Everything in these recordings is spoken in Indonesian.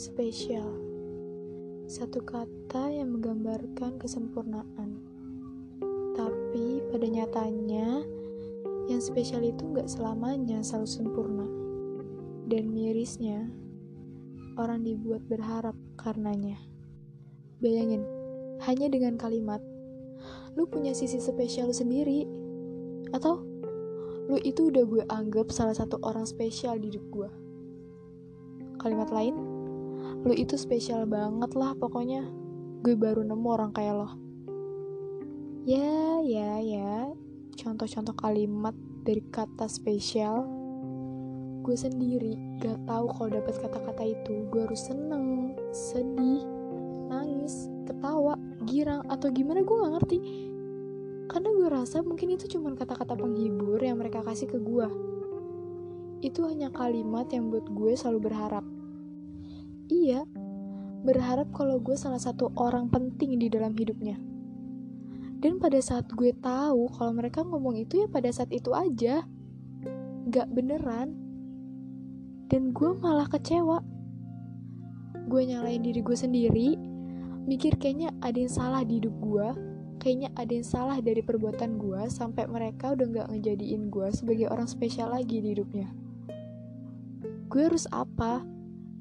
Spesial. Satu kata yang menggambarkan kesempurnaan. Tapi pada nyatanya Yang spesial itu gak selamanya selalu sempurna. Dan mirisnya Orang dibuat berharap karenanya. Bayangin, hanya dengan kalimat Lu punya sisi spesial sendiri Atau lu itu udah gue anggap salah satu orang spesial di hidup gue kalimat lain lu itu spesial banget lah pokoknya. Gue baru nemu orang kayak lo. Ya ya ya. Contoh-contoh kalimat dari kata spesial. Gue sendiri gak tahu kalau dapat kata-kata itu. Gue harus seneng sedih nangis ketawa girang atau gimana gue gak ngerti. Karena gue rasa mungkin itu cuma kata-kata penghibur yang mereka kasih ke gue. Itu hanya kalimat yang buat gue selalu berharap. Iya, berharap kalau gue salah satu orang penting di dalam hidupnya. Dan pada saat gue tahu kalau mereka ngomong itu ya pada saat itu aja. Gak beneran. Dan gue malah kecewa. Gue nyalain diri gue sendiri, mikir kayaknya ada yang salah di hidup gue, kayaknya ada yang salah dari perbuatan gue sampai mereka udah gak ngejadiin gue sebagai orang spesial lagi di hidupnya gue harus apa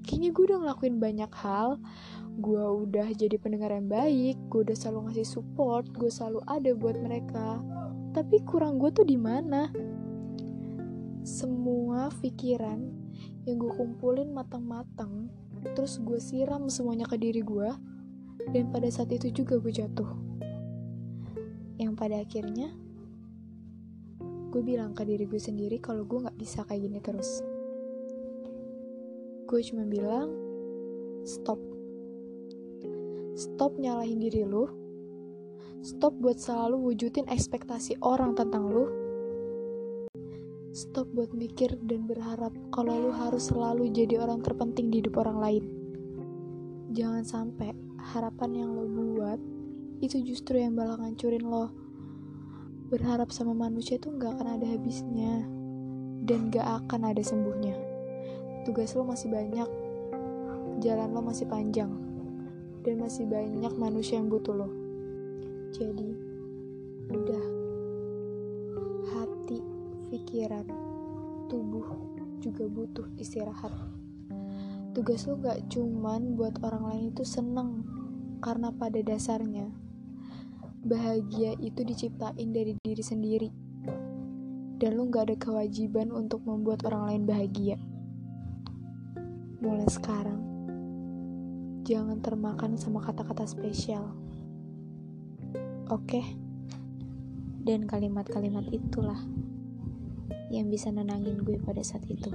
kayaknya gue udah ngelakuin banyak hal. Gue udah jadi pendengar yang baik gue udah selalu ngasih support gue selalu ada buat mereka. Tapi kurang gue tuh di mana? Semua pikiran yang gue kumpulin matang-matang terus gue siram semuanya ke diri gue dan pada saat itu juga gue jatuh. Yang pada akhirnya gue bilang ke diri gue sendiri kalau gue gak bisa kayak gini terus gue cuma bilang stop. Stop nyalahin diri lu. Stop buat selalu wujudin ekspektasi orang tentang lu. Stop buat mikir dan berharap kalau lu harus selalu jadi orang terpenting di hidup orang lain. Jangan sampai harapan yang lo buat itu justru yang bakal ngancurin lo. Berharap sama manusia itu gak akan ada habisnya dan gak akan ada sembuhnya tugas lo masih banyak, jalan lo masih panjang, dan masih banyak manusia yang butuh lo. Jadi, udah hati, pikiran, tubuh juga butuh istirahat. Tugas lo gak cuman buat orang lain itu seneng, karena pada dasarnya bahagia itu diciptain dari diri sendiri dan lo gak ada kewajiban untuk membuat orang lain bahagia mulai sekarang jangan termakan sama kata-kata spesial. Oke? Dan kalimat-kalimat itulah yang bisa nenangin gue pada saat itu.